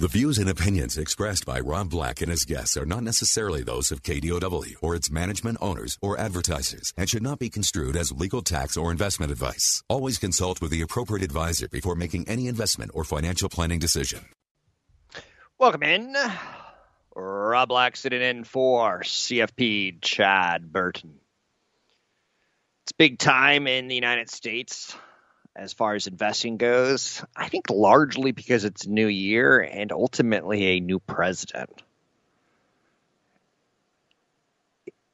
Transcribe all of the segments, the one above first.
The views and opinions expressed by Rob Black and his guests are not necessarily those of KDOW or its management owners or advertisers and should not be construed as legal tax or investment advice. Always consult with the appropriate advisor before making any investment or financial planning decision. Welcome in. Rob Black sitting in for CFP Chad Burton. It's big time in the United States as far as investing goes. I think largely because it's a new year and ultimately a new president.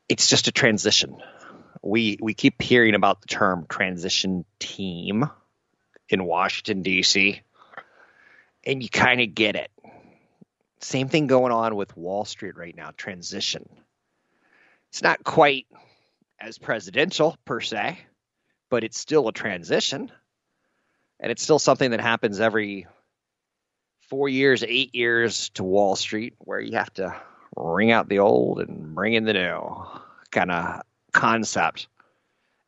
It's just a transition. We we keep hearing about the term transition team in Washington D.C. and you kind of get it. Same thing going on with Wall Street right now, transition. It's not quite as presidential per se, but it's still a transition and it's still something that happens every four years, eight years to Wall Street, where you have to ring out the old and bring in the new kind of concept.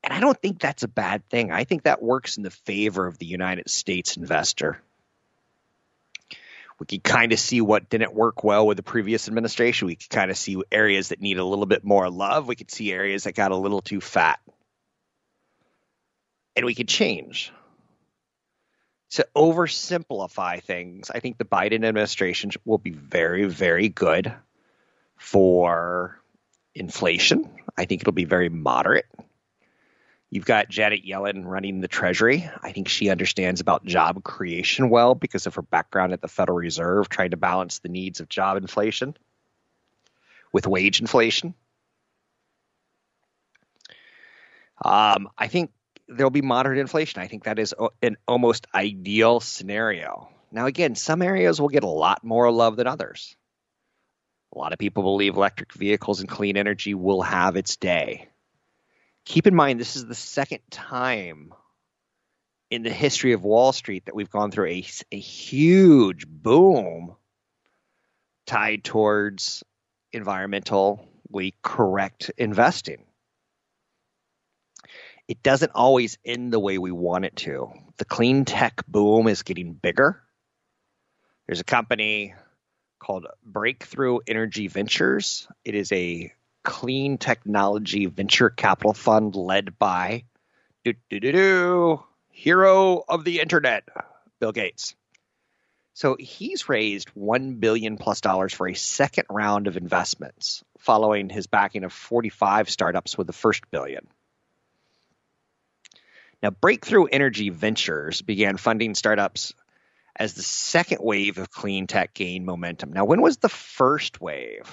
And I don't think that's a bad thing. I think that works in the favor of the United States investor. We could kind of see what didn't work well with the previous administration. We could kind of see areas that need a little bit more love. We could see areas that got a little too fat. And we could change to oversimplify things, I think the Biden administration will be very, very good for inflation. I think it'll be very moderate. You've got Janet Yellen running the Treasury. I think she understands about job creation well because of her background at the Federal Reserve, trying to balance the needs of job inflation with wage inflation. Um, I think there'll be moderate inflation. I think that is uh, an almost ideal scenario. Now, again, some areas will get a lot more love than others. A lot of people believe electric vehicles and clean energy will have its day. Keep in mind, this is the second time in the history of Wall Street that we've gone through a, a huge boom tied towards environmentally correct investing it doesn't always end the way we want it to. The clean tech boom is getting bigger. There's a company called Breakthrough Energy Ventures. It is a clean technology venture capital fund led by do, do, do, do, hero of the internet, Bill Gates. So he's raised one billion plus dollars for a second round of investments, following his backing of 45 startups with the first billion. Now, Breakthrough Energy Ventures began funding startups as the second wave of clean tech gained momentum. Now, when was the first wave?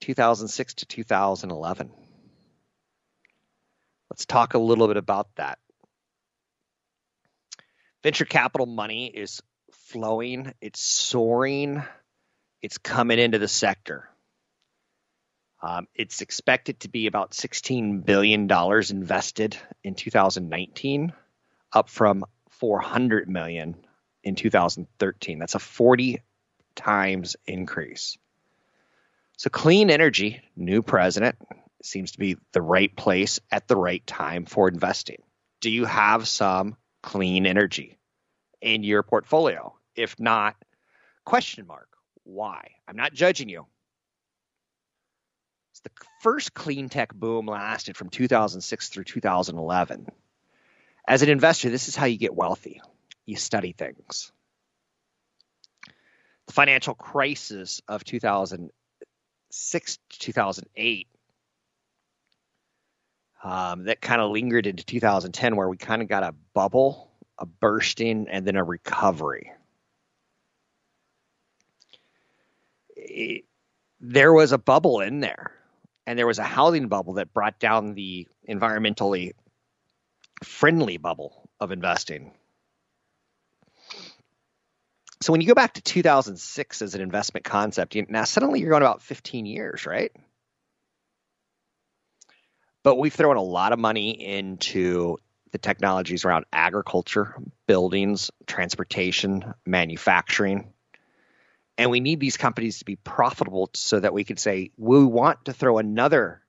2006 to 2011. Let's talk a little bit about that. Venture capital money is flowing, it's soaring, it's coming into the sector. Um, it's expected to be about $16 billion invested in 2019, up from 400 million in 2013. That's a 40 times increase. So clean energy, new president, seems to be the right place at the right time for investing. Do you have some clean energy in your portfolio? If not, question mark. Why? I'm not judging you. The first clean tech boom lasted from 2006 through 2011. As an investor, this is how you get wealthy you study things. The financial crisis of 2006 to 2008 um, that kind of lingered into 2010, where we kind of got a bubble, a bursting, and then a recovery. It, there was a bubble in there and there was a housing bubble that brought down the environmentally friendly bubble of investing. So when you go back to 2006 as an investment concept, you, now suddenly you're going about 15 years, right? But we've thrown a lot of money into the technologies around agriculture, buildings, transportation, manufacturing. And we need these companies to be profitable so that we can say, we want to throw another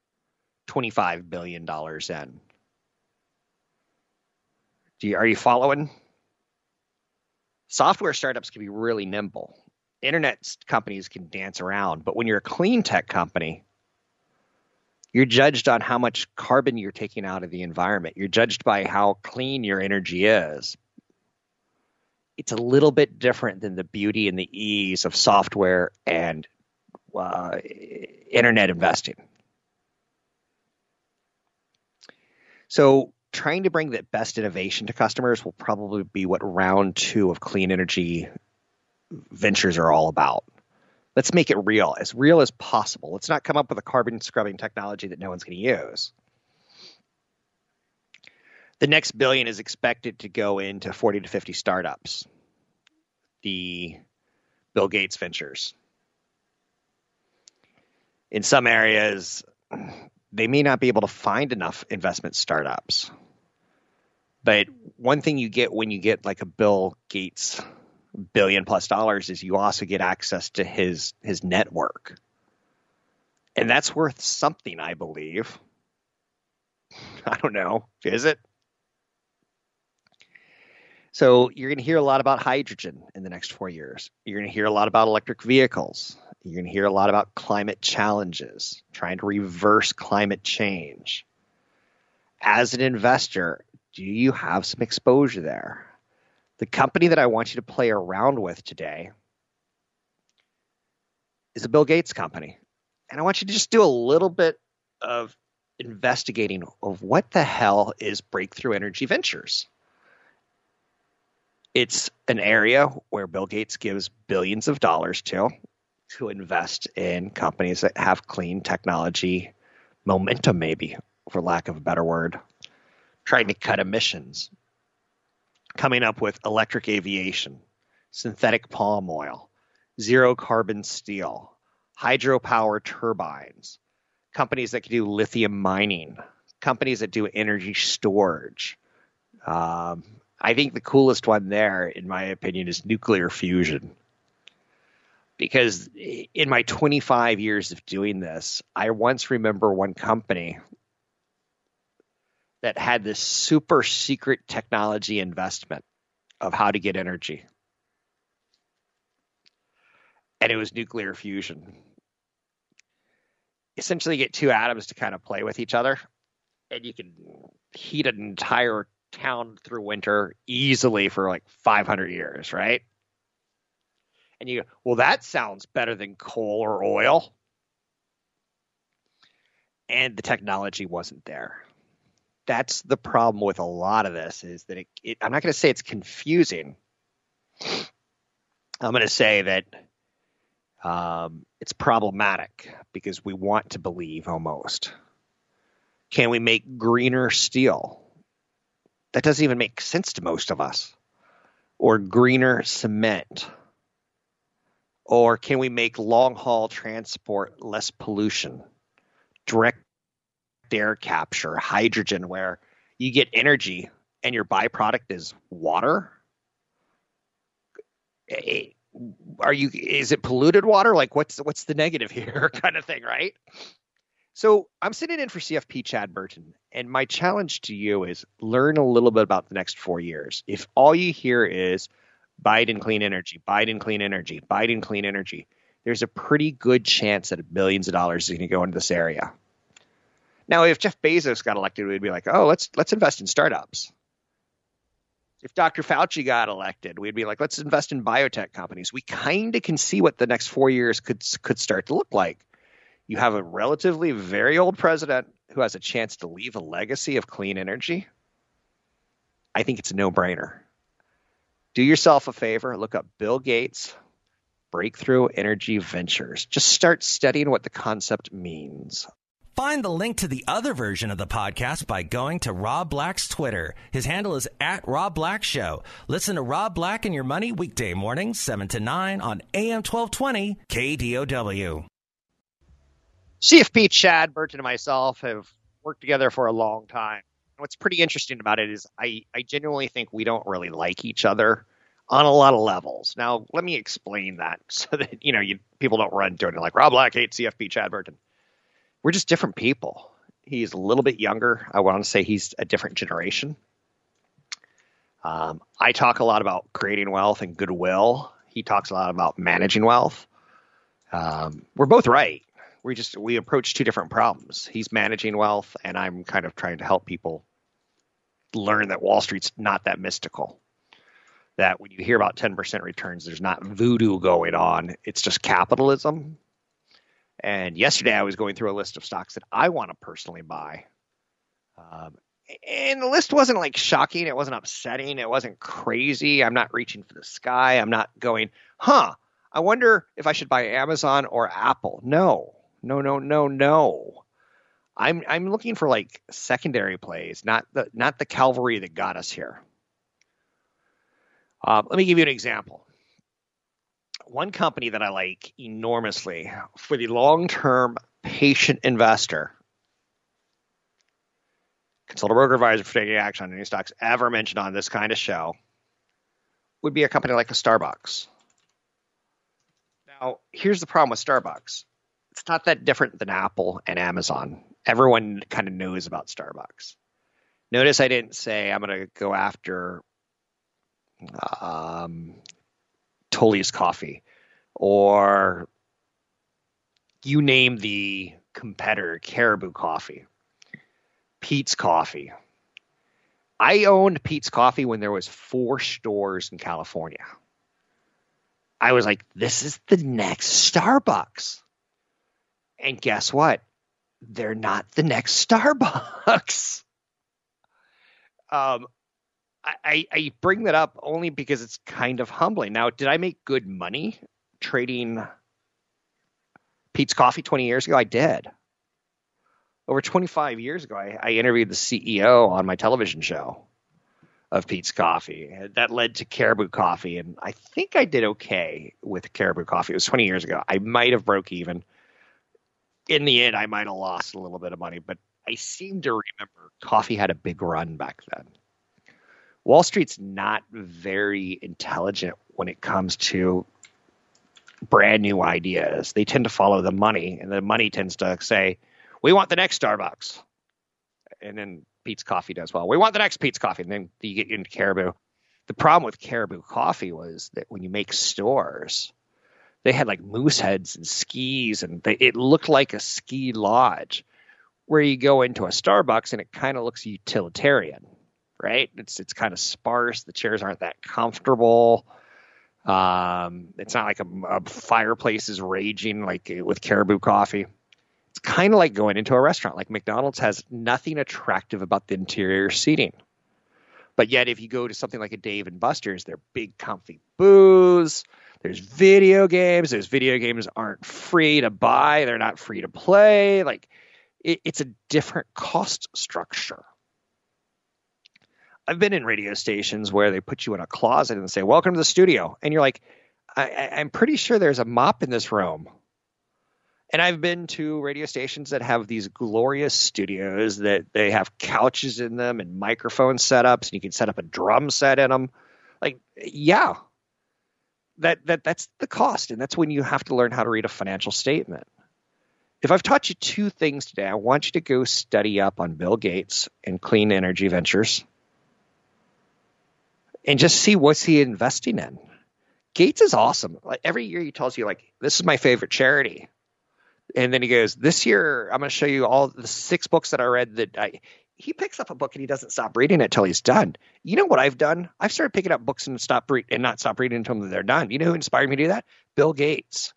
$25 billion in. You, are you following? Software startups can be really nimble. Internet companies can dance around, but when you're a clean tech company, you're judged on how much carbon you're taking out of the environment. You're judged by how clean your energy is. It's a little bit different than the beauty and the ease of software and uh, internet investing. So, trying to bring the best innovation to customers will probably be what round two of clean energy ventures are all about. Let's make it real, as real as possible. Let's not come up with a carbon scrubbing technology that no one's going to use. The next billion is expected to go into 40 to 50 startups. The Bill Gates ventures. In some areas, they may not be able to find enough investment startups. But one thing you get when you get like a Bill Gates billion plus dollars is you also get access to his his network. And that's worth something, I believe. I don't know. Is it? So you're going to hear a lot about hydrogen in the next four years. You're going to hear a lot about electric vehicles. You're going to hear a lot about climate challenges, trying to reverse climate change. As an investor, do you have some exposure there? The company that I want you to play around with today is a Bill Gates company. And I want you to just do a little bit of investigating of what the hell is Breakthrough Energy Ventures. It's an area where Bill Gates gives billions of dollars to to invest in companies that have clean technology momentum, maybe, for lack of a better word, trying to cut emissions, coming up with electric aviation, synthetic palm oil, zero carbon steel, hydropower turbines, companies that can do lithium mining, companies that do energy storage. Um, I think the coolest one there, in my opinion, is nuclear fusion because in my 25 years of doing this, I once remember one company that had this super secret technology investment of how to get energy. And it was nuclear fusion. Essentially, you get two atoms to kind of play with each other, and you can heat an entire town through winter easily for like 500 years, right? and you go, well, that sounds better than coal or oil. And the technology wasn't there. That's the problem with a lot of this is that it, it I'm not going to say it's confusing. I'm going to say that um, it's problematic because we want to believe almost. Can we make greener steel? That doesn't even make sense to most of us. Or greener cement or can we make long haul transport less pollution? Direct air capture, hydrogen, where you get energy and your byproduct is water? Eh, are you is it polluted water? Like what's what's the negative here kind of thing, right? So I'm sitting in for CFP Chad Burton, and my challenge to you is learn a little bit about the next four years. If all you hear is Biden clean energy, Biden clean energy, Biden clean energy. There's a pretty good chance that billions of dollars is going to go into this area. Now, if Jeff Bezos got elected, we'd be like, oh, let's let's invest in startups. If Dr. Fauci got elected, we'd be like, let's invest in biotech companies. We kind of can see what the next four years could could start to look like. You have a relatively very old president who has a chance to leave a legacy of clean energy. I think it's a no brainer do yourself a favor, look up Bill Gates Breakthrough Energy Ventures. Just start studying what the concept means. Find the link to the other version of the podcast by going to Rob Black's Twitter. His handle is at Rob Black Show. Listen to Rob Black and Your Money weekday mornings, 7 to 9 on AM 1220 KDOW. CFP Chad Burton and myself have worked together for a long time. What's pretty interesting about it is I, I genuinely think we don't really like each other on a lot of levels. Now, let me explain that so that you know you, people don't run to it and like Rob Black hates CFP Chad Burton we're just different people. He's a little bit younger. I want to say he's a different generation. Um, I talk a lot about creating wealth and goodwill. He talks a lot about managing wealth. Um, we're both right. We just we approach two different problems. He's managing wealth, and I'm kind of trying to help people learn that Wall Street's not that mystical. That when you hear about 10% returns, there's not voodoo going on. It's just capitalism and yesterday I was going through a list of stocks that I want to personally buy. Um, and the list wasn't like shocking. It wasn't upsetting. It wasn't crazy. I'm not reaching for the sky. I'm not going, huh, I wonder if I should buy Amazon or Apple. No, no, no, no, no. I'm I'm looking for like secondary plays, not the not the cavalry that got us here. Uh, let me give you an example one company that I like enormously for the long term patient investor. Consult a broker advisor for taking action on any stocks ever mentioned on this kind of show would be a company like a Starbucks. Now, here's the problem with Starbucks it's not that different than Apple and Amazon. Everyone kind of knows about Starbucks. Notice I didn't say I'm going to go after um, Tully's Coffee or you name the competitor, Caribou Coffee, Peet's Coffee. I owned Peet's Coffee when there was four stores in California. I was like, this is the next Starbucks. And guess what? They're not the next Starbucks. Um, I, I bring that up only because it's kind of humbling. Now, did I make good money trading Peet's Coffee 20 years ago? I did. Over 25 years ago, I, I interviewed the CEO on my television show of Peet's Coffee. That led to Caribou Coffee, and I think I did okay with Caribou Coffee. It was 20 years ago. I might have broke even. In the end, I might have lost a little bit of money, but I seem to remember coffee had a big run back then. Wall Street's not very intelligent when it comes to brand new ideas. They tend to follow the money, and the money tends to say, "We want the next Starbucks," and then Peet's Coffee does well. We want the next Peet's Coffee, and then you get into Caribou. The problem with Caribou Coffee was that when you make stores, they had like moose heads and skis, and they, it looked like a ski lodge. Where you go into a Starbucks and it kind of looks utilitarian right? It's it's kind of sparse. The chairs aren't that comfortable. Um, it's not like a, a fireplace is raging like with Caribou Coffee. It's kind of like going into a restaurant. Like McDonald's has nothing attractive about the interior seating. But yet, if you go to something like a Dave and Buster's, they're big, comfy booths. There's video games. Those video games aren't free to buy. They're not free to play. Like it, it's a different cost structure. I've been in radio stations where they put you in a closet and say, "Welcome to the studio," and you're like, I, "I'm pretty sure there's a mop in this room." And I've been to radio stations that have these glorious studios that they have couches in them and microphone setups, and you can set up a drum set in them. Like, yeah, that that that's the cost, and that's when you have to learn how to read a financial statement. If I've taught you two things today, I want you to go study up on Bill Gates and clean energy ventures and just see what's he investing in. Gates is awesome. Like every year he tells you like this is my favorite charity. And then he goes, This year I'm gonna show you all the six books that I read that I he picks up a book and he doesn't stop reading it till he's done. You know what I've done? I've started picking up books and stop and not stop reading until they're done. You know who inspired me to do that? Bill Gates.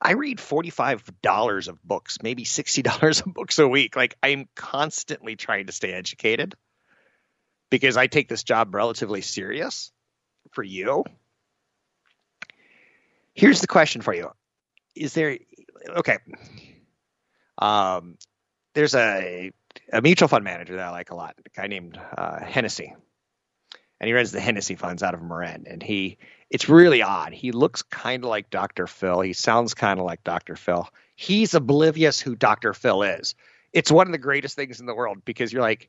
I read $45 of books, maybe $60 of books a week. Like I'm constantly trying to stay educated because I take this job relatively serious for you. Here's the question for you. Is there okay, Um, there's a a mutual fund manager that I like a lot, a guy named uh, Hennessy, and he runs the Hennessy funds out of Marin. And he, it's really odd. He looks kind of like Dr. Phil. He sounds kind of like Dr. Phil. He's oblivious who Dr. Phil is. It's one of the greatest things in the world because you're like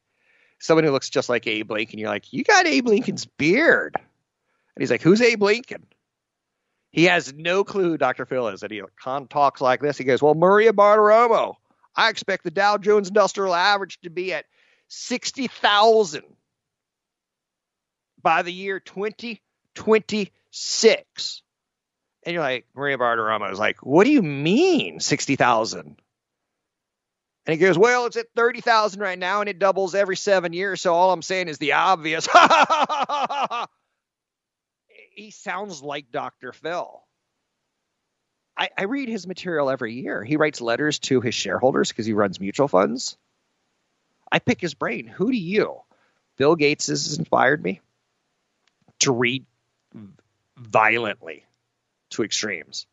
someone who looks just like Abe Lincoln. You're like, you got Abe Lincoln's beard, and he's like, who's Abe Lincoln? He has no clue who Dr. Phil is, and he talks like this. He goes, well, Maria Bartiromo I expect the Dow Jones Industrial Average to be at 60,000 by the year 2026. And you're like, Maria Bartiromo is like, what do you mean 60,000? And he goes, well, it's at 30,000 right now and it doubles every seven years. So all I'm saying is the obvious. he sounds like Dr. Phil. I, I read his material every year. He writes letters to his shareholders because he runs mutual funds. I pick his brain. Who do you? Bill Gates has inspired me to read violently to extremes.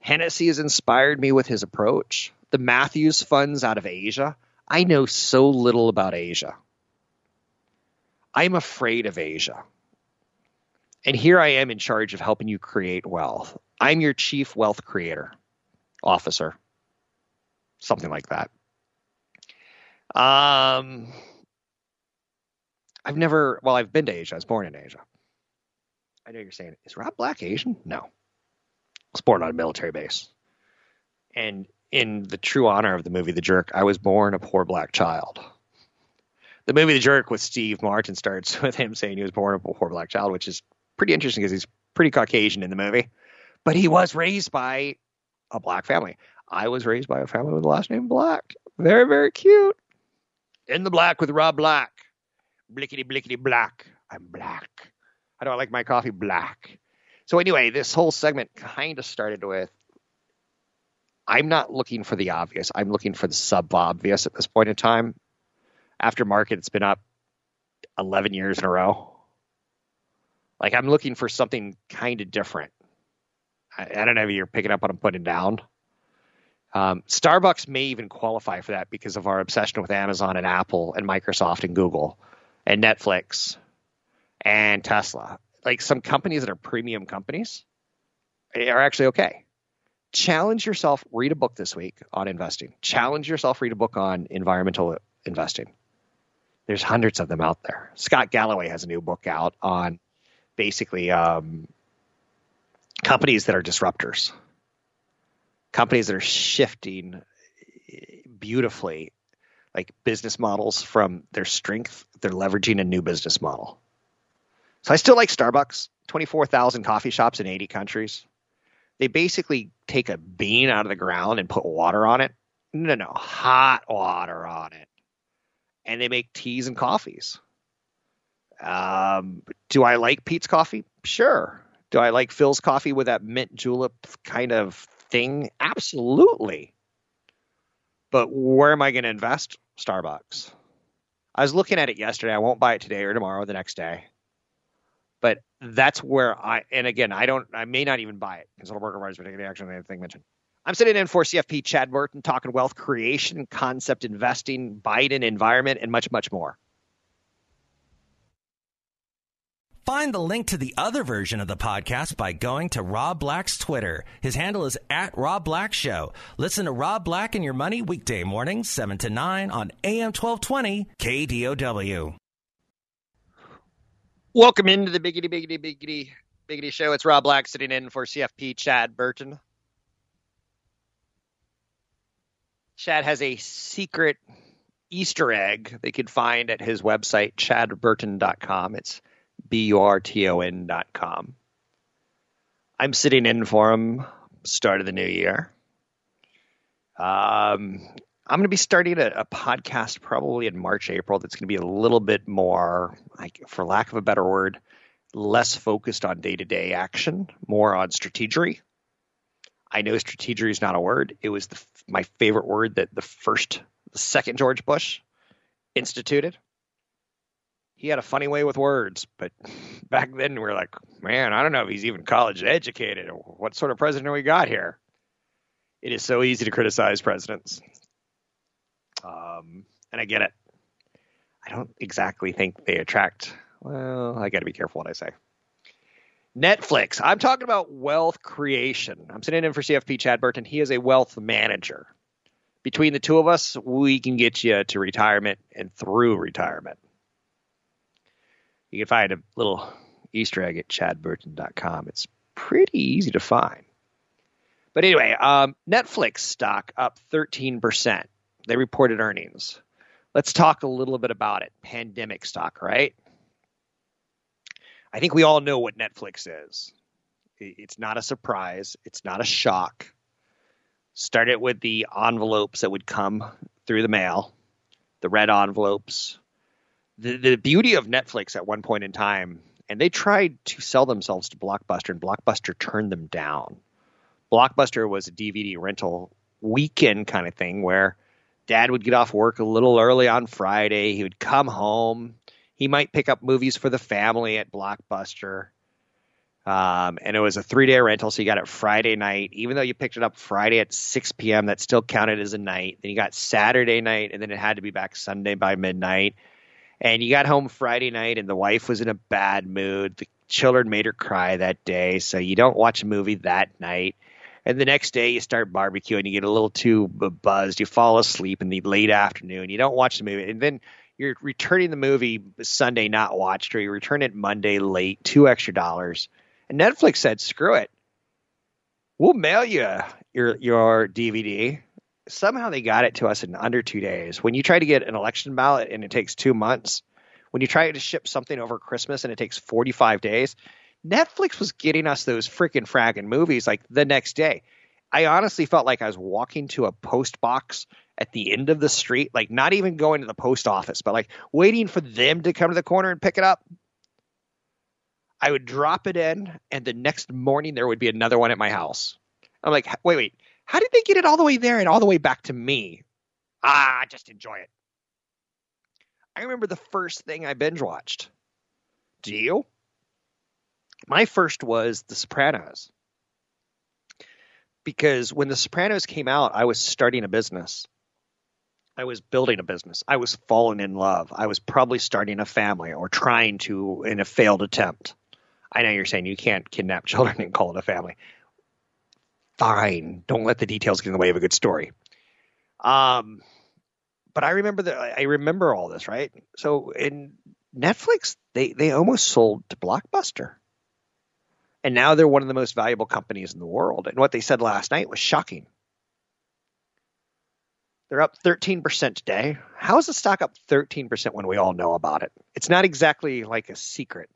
Hennessy has inspired me with his approach. The Matthews funds out of Asia. I know so little about Asia. I'm afraid of Asia. And here I am in charge of helping you create wealth. I'm your chief wealth creator officer, something like that. Um, I've never, well, I've been to Asia. I was born in Asia. I know you're saying, is Rob Black Asian? No. I was born on a military base. And in the true honor of the movie The Jerk, I was born a poor black child. The movie The Jerk with Steve Martin starts with him saying he was born a poor black child, which is pretty interesting because he's pretty Caucasian in the movie but he was raised by a black family. I was raised by a family with the last name Black. Very, very cute. In the black with Rob Black. Blickety, blickety, black. I'm black. How do I like my coffee? Black. So, anyway, this whole segment kind of started with I'm not looking for the obvious. I'm looking for the sub obvious at this point in time. After market, it's been up 11 years in a row. Like, I'm looking for something kind of different. I, I don't know if you're picking up what I'm putting down. Um, Starbucks may even qualify for that because of our obsession with Amazon and Apple and Microsoft and Google and Netflix and Tesla. Like some companies that are premium companies are actually okay. Challenge yourself, read a book this week on investing. Challenge yourself, read a book on environmental investing. There's hundreds of them out there. Scott Galloway has a new book out on basically um, companies that are disruptors, companies that are shifting beautifully, like business models from their strength, they're leveraging a new business model. So I still like Starbucks, 24,000 coffee shops in 80 countries. They basically take a bean out of the ground and put water on it. No, no, hot water on it. And they make teas and coffees. Um, do I like Peet's coffee? Sure. Do I like Philz coffee with that mint julep kind of thing? Absolutely. But where am I going to invest? Starbucks. I was looking at it yesterday. I won't buy it today or tomorrow or the next day. But that's where I, and again, I don't, I may not even buy it because it'll work riders particular action anything mentioned. I'm sitting in for CFP Chad Burton talking wealth creation, concept investing, Biden environment, and much, much more. Find the link to the other version of the podcast by going to Rob Black's Twitter. His handle is at Rob Black Show. Listen to Rob Black and Your Money weekday mornings, 7 to 9 on AM 1220 KDOW. Welcome into the Biggity Biggity Biggity Biggity Show. It's Rob Black sitting in for CFP Chad Burton. Chad has a secret Easter egg they could find at his website, chadburton.com. It's B-U-R-T-O-N dot com. I'm sitting in for him start of the new year. Um, I'm going to be starting a, a, podcast probably in March, April. That's going to be a little bit more, like, for lack of a better word, less focused on day to day action, more on strategy. I know strategy is not a word. It was the, my favorite word that the first, the second George Bush instituted he had a funny way with words, but back then we were like, man, I don't know if he's even college educated. What sort of president we got here? It is so easy to criticize presidents. Um, and I get it. I don't exactly think they attract. Well, I got to be careful what I say. Netflix. I'm talking about wealth creation. I'm sitting in for CFP Chad Burton. He is a wealth manager. Between the two of us, we can get you to retirement and through retirement. You can find a little Easter egg at chadburton.com. It's pretty easy to find. But anyway, um, Netflix stock up 13%. They reported earnings. Let's talk a little bit about it. Pandemic stock, right? I think we all know what Netflix is. It's not a surprise, it's not a shock. Started with the envelopes that would come through the mail, the red envelopes. The, the beauty of Netflix at one point in time, and they tried to sell themselves to Blockbuster, and Blockbuster turned them down. Blockbuster was a DVD rental weekend kind of thing where dad would get off work a little early on Friday. He would come home. He might pick up movies for the family at Blockbuster. Um, and it was a three day rental, so you got it Friday night. Even though you picked it up Friday at 6 p.m., that still counted as a night. Then you got Saturday night, and then it had to be back Sunday by midnight. And you got home Friday night, and the wife was in a bad mood. The children made her cry that day, so you don't watch a movie that night. And the next day, you start barbecuing, you get a little too buzzed, you fall asleep in the late afternoon, you don't watch the movie, and then you're returning the movie Sunday not watched, or you return it Monday late, two extra dollars. And Netflix said, "Screw it, we'll mail you your your DVD." Somehow they got it to us in under two days. When you try to get an election ballot and it takes two months, when you try to ship something over Christmas and it takes 45 days, Netflix was getting us those freaking fragging movies like the next day. I honestly felt like I was walking to a post box at the end of the street, like not even going to the post office, but like waiting for them to come to the corner and pick it up. I would drop it in, and the next morning there would be another one at my house. I'm like, wait, wait, how did they get it all the way there and all the way back to me? Ah, just enjoy it. I remember the first thing I binge watched. Do you? My first was The Sopranos. Because when The Sopranos came out, I was starting a business. I was building a business. I was falling in love. I was probably starting a family or trying to in a failed attempt. I know you're saying you can't kidnap children and call it a family. Fine. Don't let the details get in the way of a good story. Um, but I remember that I remember all this, right? So in Netflix, they they almost sold to Blockbuster. And now they're one of the most valuable companies in the world. And what they said last night was shocking. They're up 13% today. How is the stock up 13% when we all know about it? It's not exactly like a secret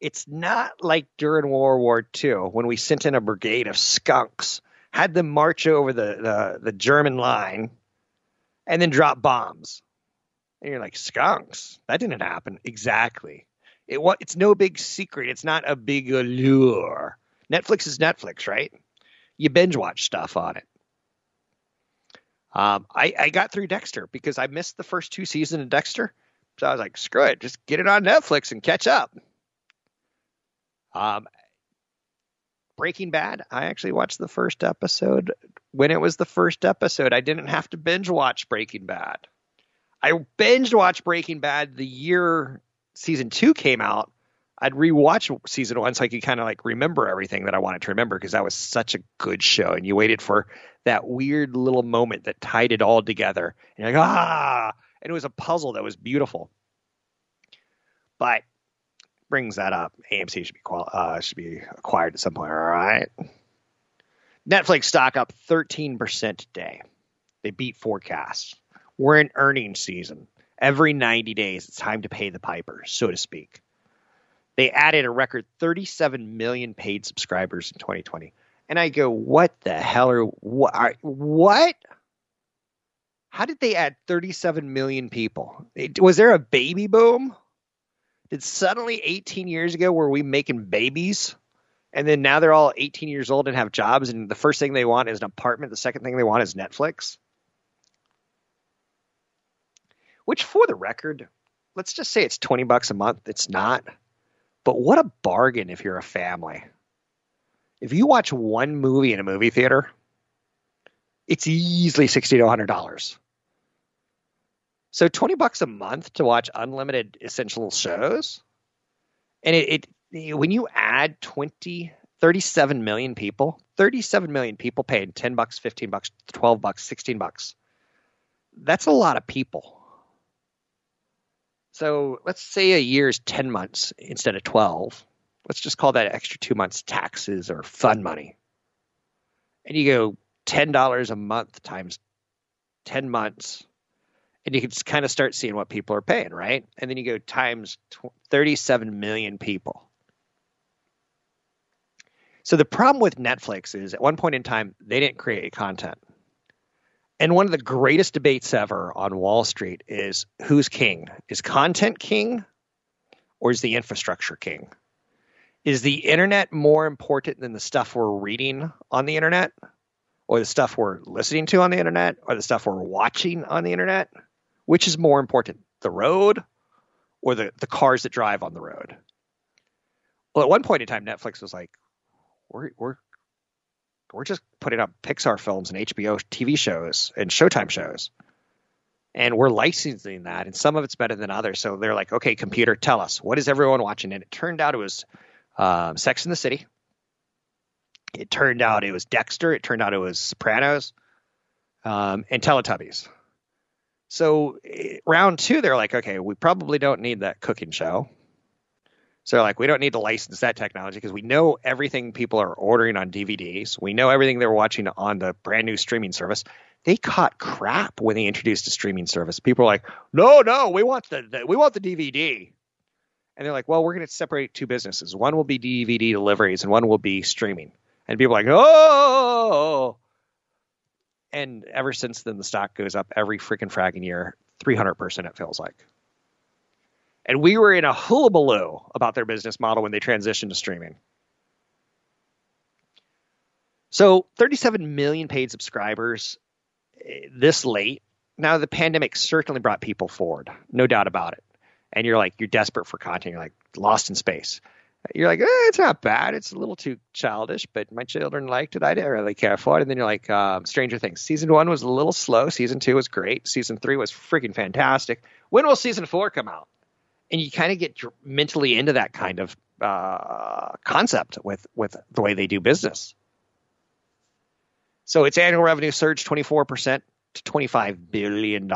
it's not like during World War II when we sent in a brigade of skunks, had them march over the, the, the German line, and then drop bombs. And you're like, skunks? That didn't happen. Exactly. It it's no big secret. It's not a big allure. Netflix is Netflix, right? You binge watch stuff on it. Um, I, I got through Dexter because I missed the first two seasons of Dexter. So I was like, screw it, just get it on Netflix and catch up. Um, Breaking Bad, I actually watched the first episode when it was the first episode. I didn't have to binge watch Breaking Bad. I binge watched Breaking Bad the year season two came out. I'd rewatch season one so I could kind of like remember everything that I wanted to remember because that was such a good show. And you waited for that weird little moment that tied it all together. And you're like, ah, and it was a puzzle that was beautiful. But brings that up. AMC should be uh, should be acquired at some point. All right. Netflix stock up 13% today. They beat forecasts. We're in earnings season. Every 90 days, it's time to pay the piper, so to speak. They added a record 37 million paid subscribers in 2020. And I go, what the hell are what? what? How did they add 37 million people? Was there a baby boom? Did suddenly 18 years ago were we making babies? And then now they're all 18 years old and have jobs, and the first thing they want is an apartment. The second thing they want is Netflix. Which, for the record, let's just say it's 20 bucks a month. It's not. But what a bargain if you're a family. If you watch one movie in a movie theater, it's easily sixty to hundred dollars. So twenty bucks a month to watch unlimited essential shows, and it, it when you add 20, 37 million people, thirty seven million people paying ten bucks, fifteen bucks, twelve bucks, sixteen bucks. That's a lot of people. So let's say a year is ten months instead of twelve. Let's just call that extra two months taxes or fun money. And you go ten dollars a month times ten months, and you can just kind of start seeing what people are paying, right? And then you go times thirty-seven million people. So the problem with Netflix is at one point in time they didn't create content. And one of the greatest debates ever on Wall Street is who's king? Is content king or is the infrastructure king? Is the internet more important than the stuff we're reading on the internet or the stuff we're listening to on the internet or the stuff we're watching on the internet? Which is more important, the road or the, the cars that drive on the road? Well, at one point in time, Netflix was like, we're, we're, we're just putting up Pixar films and HBO TV shows and Showtime shows. And we're licensing that, and some of it's better than others. So they're like, okay, computer, tell us, what is everyone watching? And it turned out it was um, Sex in the City. It turned out it was Dexter. It turned out it was Sopranos um, and Teletubbies. So eh, round two, they're like, okay, we probably don't need that cooking show. So they're like, we don't need to license that technology because we know everything people are ordering on DVDs. We know everything they're watching on the brand new streaming service. They caught crap when they introduced a streaming service. People are like, no, no, we want the, the we want the DVD. And they're like, well, we're going to separate two businesses. One will be DVD deliveries and one will be streaming. And people are like, oh. And ever since then, the stock goes up every freaking fragging year, 300%, it feels like. And we were in a hullabaloo about their business model when they transitioned to streaming. So 37 million paid subscribers eh, this late. Now, the pandemic certainly brought people forward, no doubt about it and you're like you're desperate for content. You're like lost in space. You're like, eh, it's not bad. It's a little too childish, but my children liked it. I didn't really care for it. And then you're like, um, Stranger Things. Season one was a little slow. Season two was great. Season three was freaking fantastic. When will season four come out? And you kind of get mentally into that kind of uh, concept with with the way they do business. So its annual revenue surged 24% to $25 billion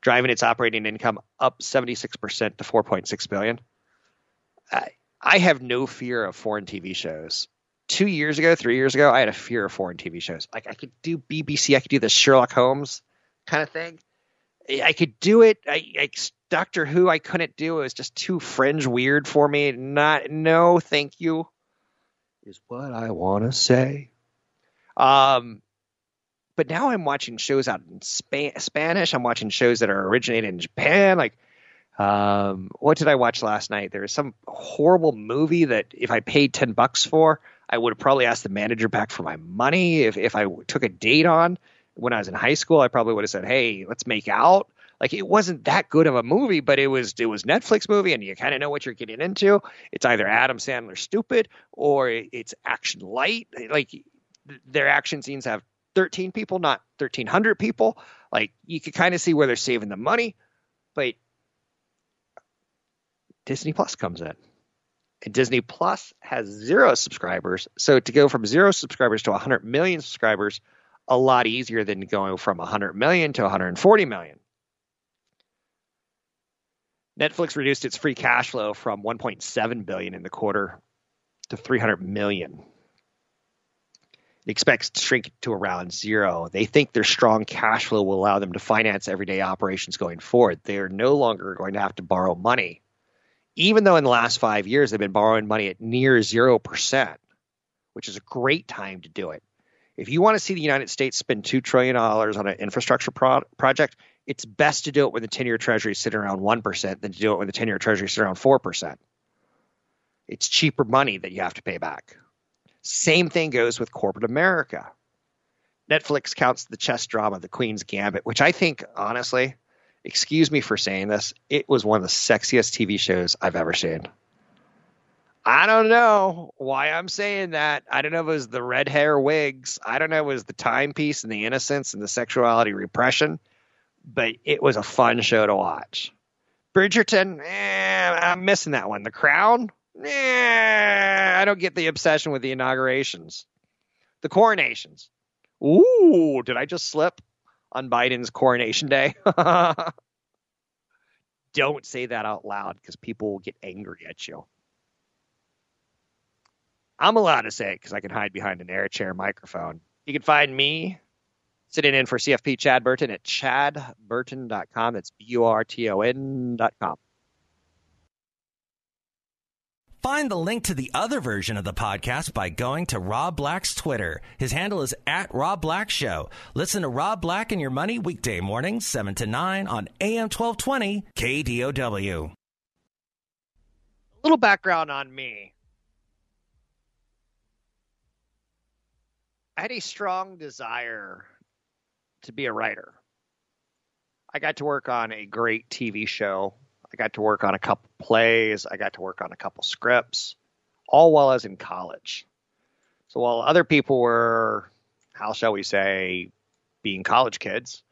driving its operating income up 76% to 4.6 billion. I, have no fear of foreign TV shows. Two years ago, three years ago, I had a fear of foreign TV shows. Like I could do BBC, I could do the Sherlock Holmes kind of thing. I could do it. I, I Doctor Who, I couldn't do. It was just too fringe weird for me. Not no, thank you. Is what I want to say. Um, but now I'm watching shows out in Sp- Spanish. I'm watching shows that are originated in Japan. Like, um, what did I watch last night? There was some horrible movie that if I paid ten bucks for, I would have probably asked the manager back for my money. If if I took a date on when I was in high school, I probably would have said, "Hey, let's make out." Like it wasn't that good of a movie, but it was it was Netflix movie, and you kind of know what you're getting into. It's either Adam Sandler stupid or it's action light. Like their action scenes have 13 people, not 1,300 people. Like you could kind of see where they're saving the money, but Disney Plus comes in. And Disney Plus has zero subscribers. So to go from zero subscribers to 100 million subscribers, a lot easier than going from 100 million to 140 million. Netflix reduced its free cash flow from 1.7 billion in the quarter to 300 million It expects to shrink to around zero. They think their strong cash flow will allow them to finance everyday operations going forward. They are no longer going to have to borrow money, even though in the last five years they've been borrowing money at near 0%, which is a great time to do it. If you want to see the United States spend $2 trillion on an infrastructure pro- project, it's best to do it when the 10 year treasury is sitting around 1% than to do it when the 10 year treasury is sitting around 4%. It's cheaper money that you have to pay back. Same thing goes with corporate America. Netflix counts the chess drama, The Queen's Gambit, which I think, honestly, excuse me for saying this, it was one of the sexiest TV shows I've ever seen. I don't know why I'm saying that. I don't know if it was the red hair wigs. I don't know if it was the timepiece and the innocence and the sexuality repression, but it was a fun show to watch. Bridgerton, eh, I'm missing that one. The Crown, eh, I don't get the obsession with the inaugurations. The coronations. Ooh, did I just slip on Biden's coronation day? don't say that out loud because people will get angry at you. I'm allowed to say it because I can hide behind an air chair microphone. You can find me sitting in for CFP Chad Burton at chadburton.com. That's B U R T O N.com. Find the link to the other version of the podcast by going to Rob Black's Twitter. His handle is at Rob Black Show. Listen to Rob Black and Your Money weekday mornings, 7 to 9 on AM 1220 KDOW. A little background on me. I had a strong desire to be a writer. I got to work on a great TV show. I got to work on a couple plays. I got to work on a couple scripts, all while I was in college. So while other people were, how shall we say, being college kids,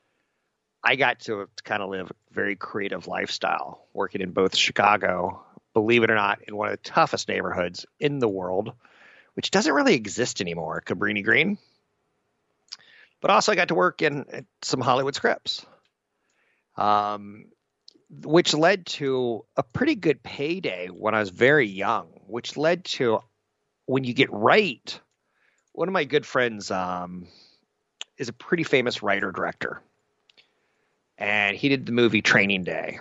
I got to kind of live a very creative lifestyle, working in both Chicago, believe it or not, in one of the toughest neighborhoods in the world, which doesn't really exist anymore, Cabrini Green. But also, I got to work in some Hollywood scripts, um, which led to a pretty good payday when I was very young, which led to when you get right. One of my good friends um, is a pretty famous writer director, and he did the movie Training Day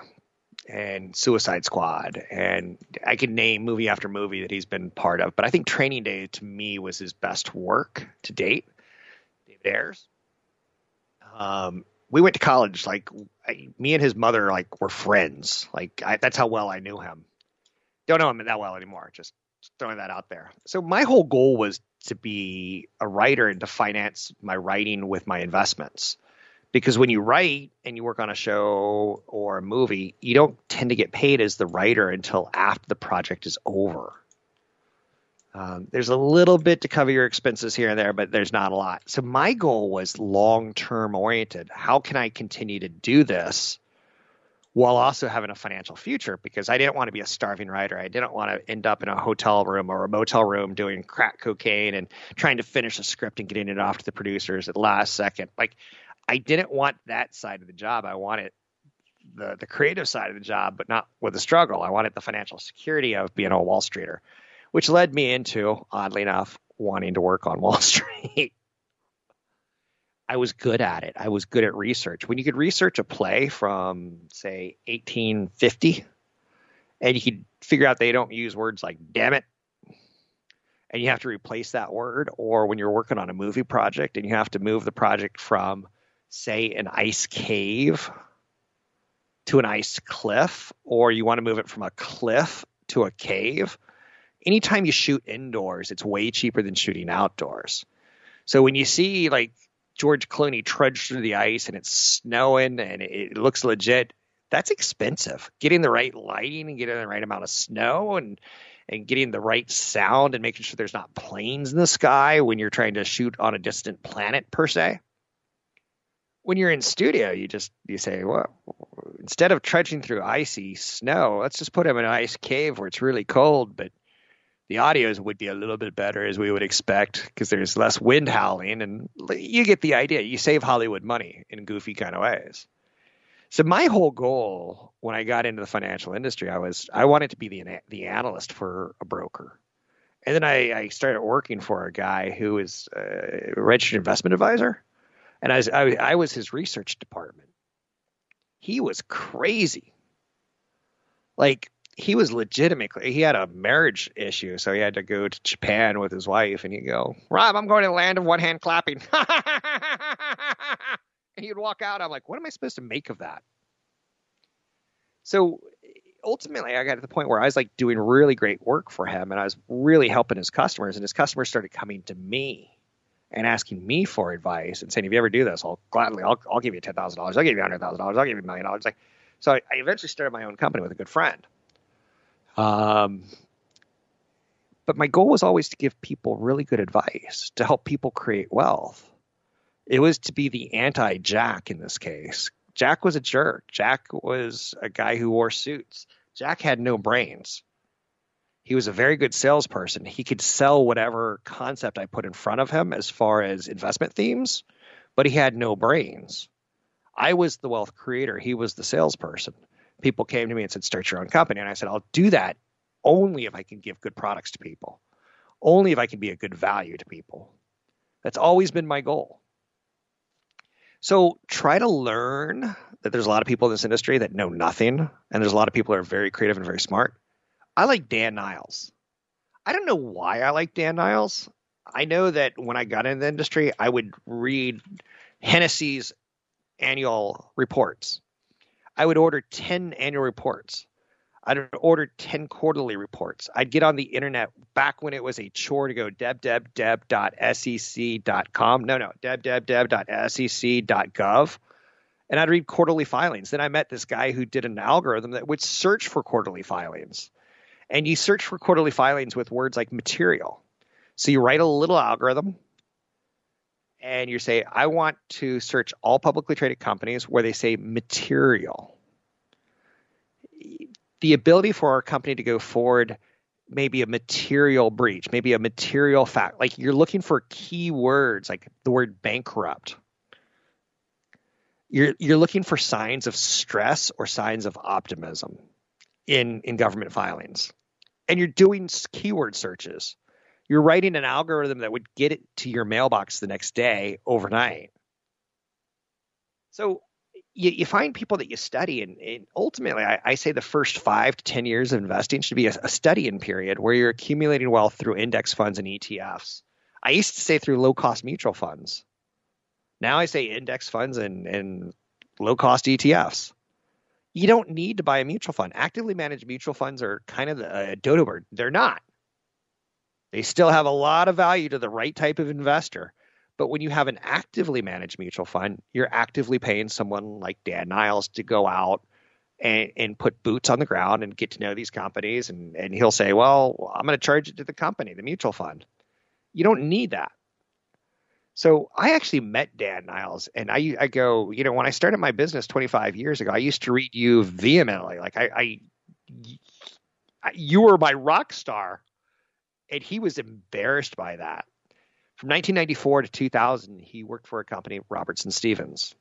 and Suicide Squad, and I could name movie after movie that he's been part of. But I think Training Day to me was his best work to date. David Ayers. Um, we went to college. Like I, me and his mother, like were friends. Like I, that's how well I knew him. Don't know him that well anymore. Just throwing that out there. So my whole goal was to be a writer and to finance my writing with my investments because when you write and you work on a show or a movie, you don't tend to get paid as the writer until after the project is over. Um, there's a little bit to cover your expenses here and there, but there's not a lot. So my goal was long term oriented. How can I continue to do this while also having a financial future? Because I didn't want to be a starving writer. I didn't want to end up in a hotel room or a motel room doing crack cocaine and trying to finish a script and getting it off to the producers at the last second. Like I didn't want that side of the job. I wanted the the creative side of the job, but not with the struggle. I wanted the financial security of being a Wall Streeter, which led me into, oddly enough, wanting to work on Wall Street. I was good at it. I was good at research. When you could research a play from, say, 1850, and you could figure out they don't use words like damn it, and you have to replace that word, or when you're working on a movie project and you have to move the project from say, an ice cave to an ice cliff, or you want to move it from a cliff to a cave, anytime you shoot indoors, it's way cheaper than shooting outdoors. So when you see like George Clooney trudge through the ice and it's snowing and it looks legit, that's expensive. Getting the right lighting and getting the right amount of snow and and getting the right sound and making sure there's not planes in the sky when you're trying to shoot on a distant planet per se when you're in studio, you just you say, well, instead of trudging through icy snow, let's just put him in an ice cave where it's really cold, but the audios would be a little bit better as we would expect because there's less wind howling, and you get the idea. You save Hollywood money in goofy kind of ways. So my whole goal when I got into the financial industry, I was I wanted to be the the analyst for a broker. And then I, I started working for a guy who is a registered investment advisor and I was, I, I was his research department. He was crazy. Like he was legitimately he had a marriage issue, so he had to go to Japan with his wife, and he'd go, Rob, I'm going to the land of one hand clapping. and he'd walk out. I'm like, what am I supposed to make of that? So ultimately, I got to the point where I was like doing really great work for him, and I was really helping his customers, and his customers started coming to me and asking me for advice and saying, if you ever do this, I'll gladly, I'll, I'll give you $10,000. I'll give you $100,000. I'll give you a million dollars. Like, so I, I, eventually started my own company with a good friend. Um, But my goal was always to give people really good advice to help people create wealth. It was to be the anti Jack in this case. Jack was a jerk. Jack was a guy who wore suits. Jack had no brains. He was a very good salesperson. He could sell whatever concept I put in front of him as far as investment themes, but he had no brains. I was the wealth creator. He was the salesperson. People came to me and said, start your own company. And I said, I'll do that only if I can give good products to people, only if I can be a good value to people. That's always been my goal. So try to learn that there's a lot of people in this industry that know nothing, and there's a lot of people that are very creative and very smart. I like Dan Niles. I don't know why I like Dan Niles. I know that when I got in the industry, I would read Hennessy's annual reports. I would order 10 annual reports. I'd order 10 quarterly reports. I'd get on the internet back when it was a chore to go debdebdeb.sec.com. No, no, debdebdeb.sec.gov. And I'd read quarterly filings. Then I met this guy who did an algorithm that would search for quarterly filings. And you search for quarterly filings with words like material. So you write a little algorithm and you say, I want to search all publicly traded companies where they say material the ability for our company to go forward maybe a material breach, maybe a material fact. Like you're looking for keywords like the word bankrupt. You're you're looking for signs of stress or signs of optimism in in government filings. And you're doing keyword searches. You're writing an algorithm that would get it to your mailbox the next day overnight. So you, you find people that you study, and, and ultimately, I, I, say the first five to 10 years of investing should be a, a studying period where you're accumulating wealth through index funds and ETFs. I used to say through low cost mutual funds. Now I say index funds and, and low cost ETFs. You don't need to buy a mutual fund. Actively managed mutual funds are kind of a uh, dodo bird. They're not. They still have a lot of value to the right type of investor. But when you have an actively managed mutual fund, you're actively paying someone like Dan Niles to go out and, and put boots on the ground and get to know these companies. And, and he'll say, well, I'm going to charge it to the company, the mutual fund. You don't need that. So I actually met Dan Niles, and I I go, you know, when I started my business 25 years ago, I used to read you vehemently, like I, I you were my rock star, and he was embarrassed by that. From 1994 to 2000, he worked for a company, Robertson Stephens.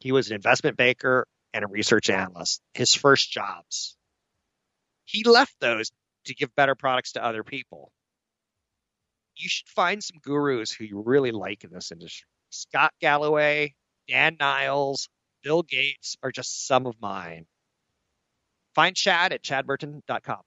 He was an investment banker and a research analyst, his first jobs. He left those to give better products to other people. You should find some gurus who you really like in this industry. Scott Galloway, Dan Niles, Bill Gates are just some of mine. Find Chad at chadburton.com.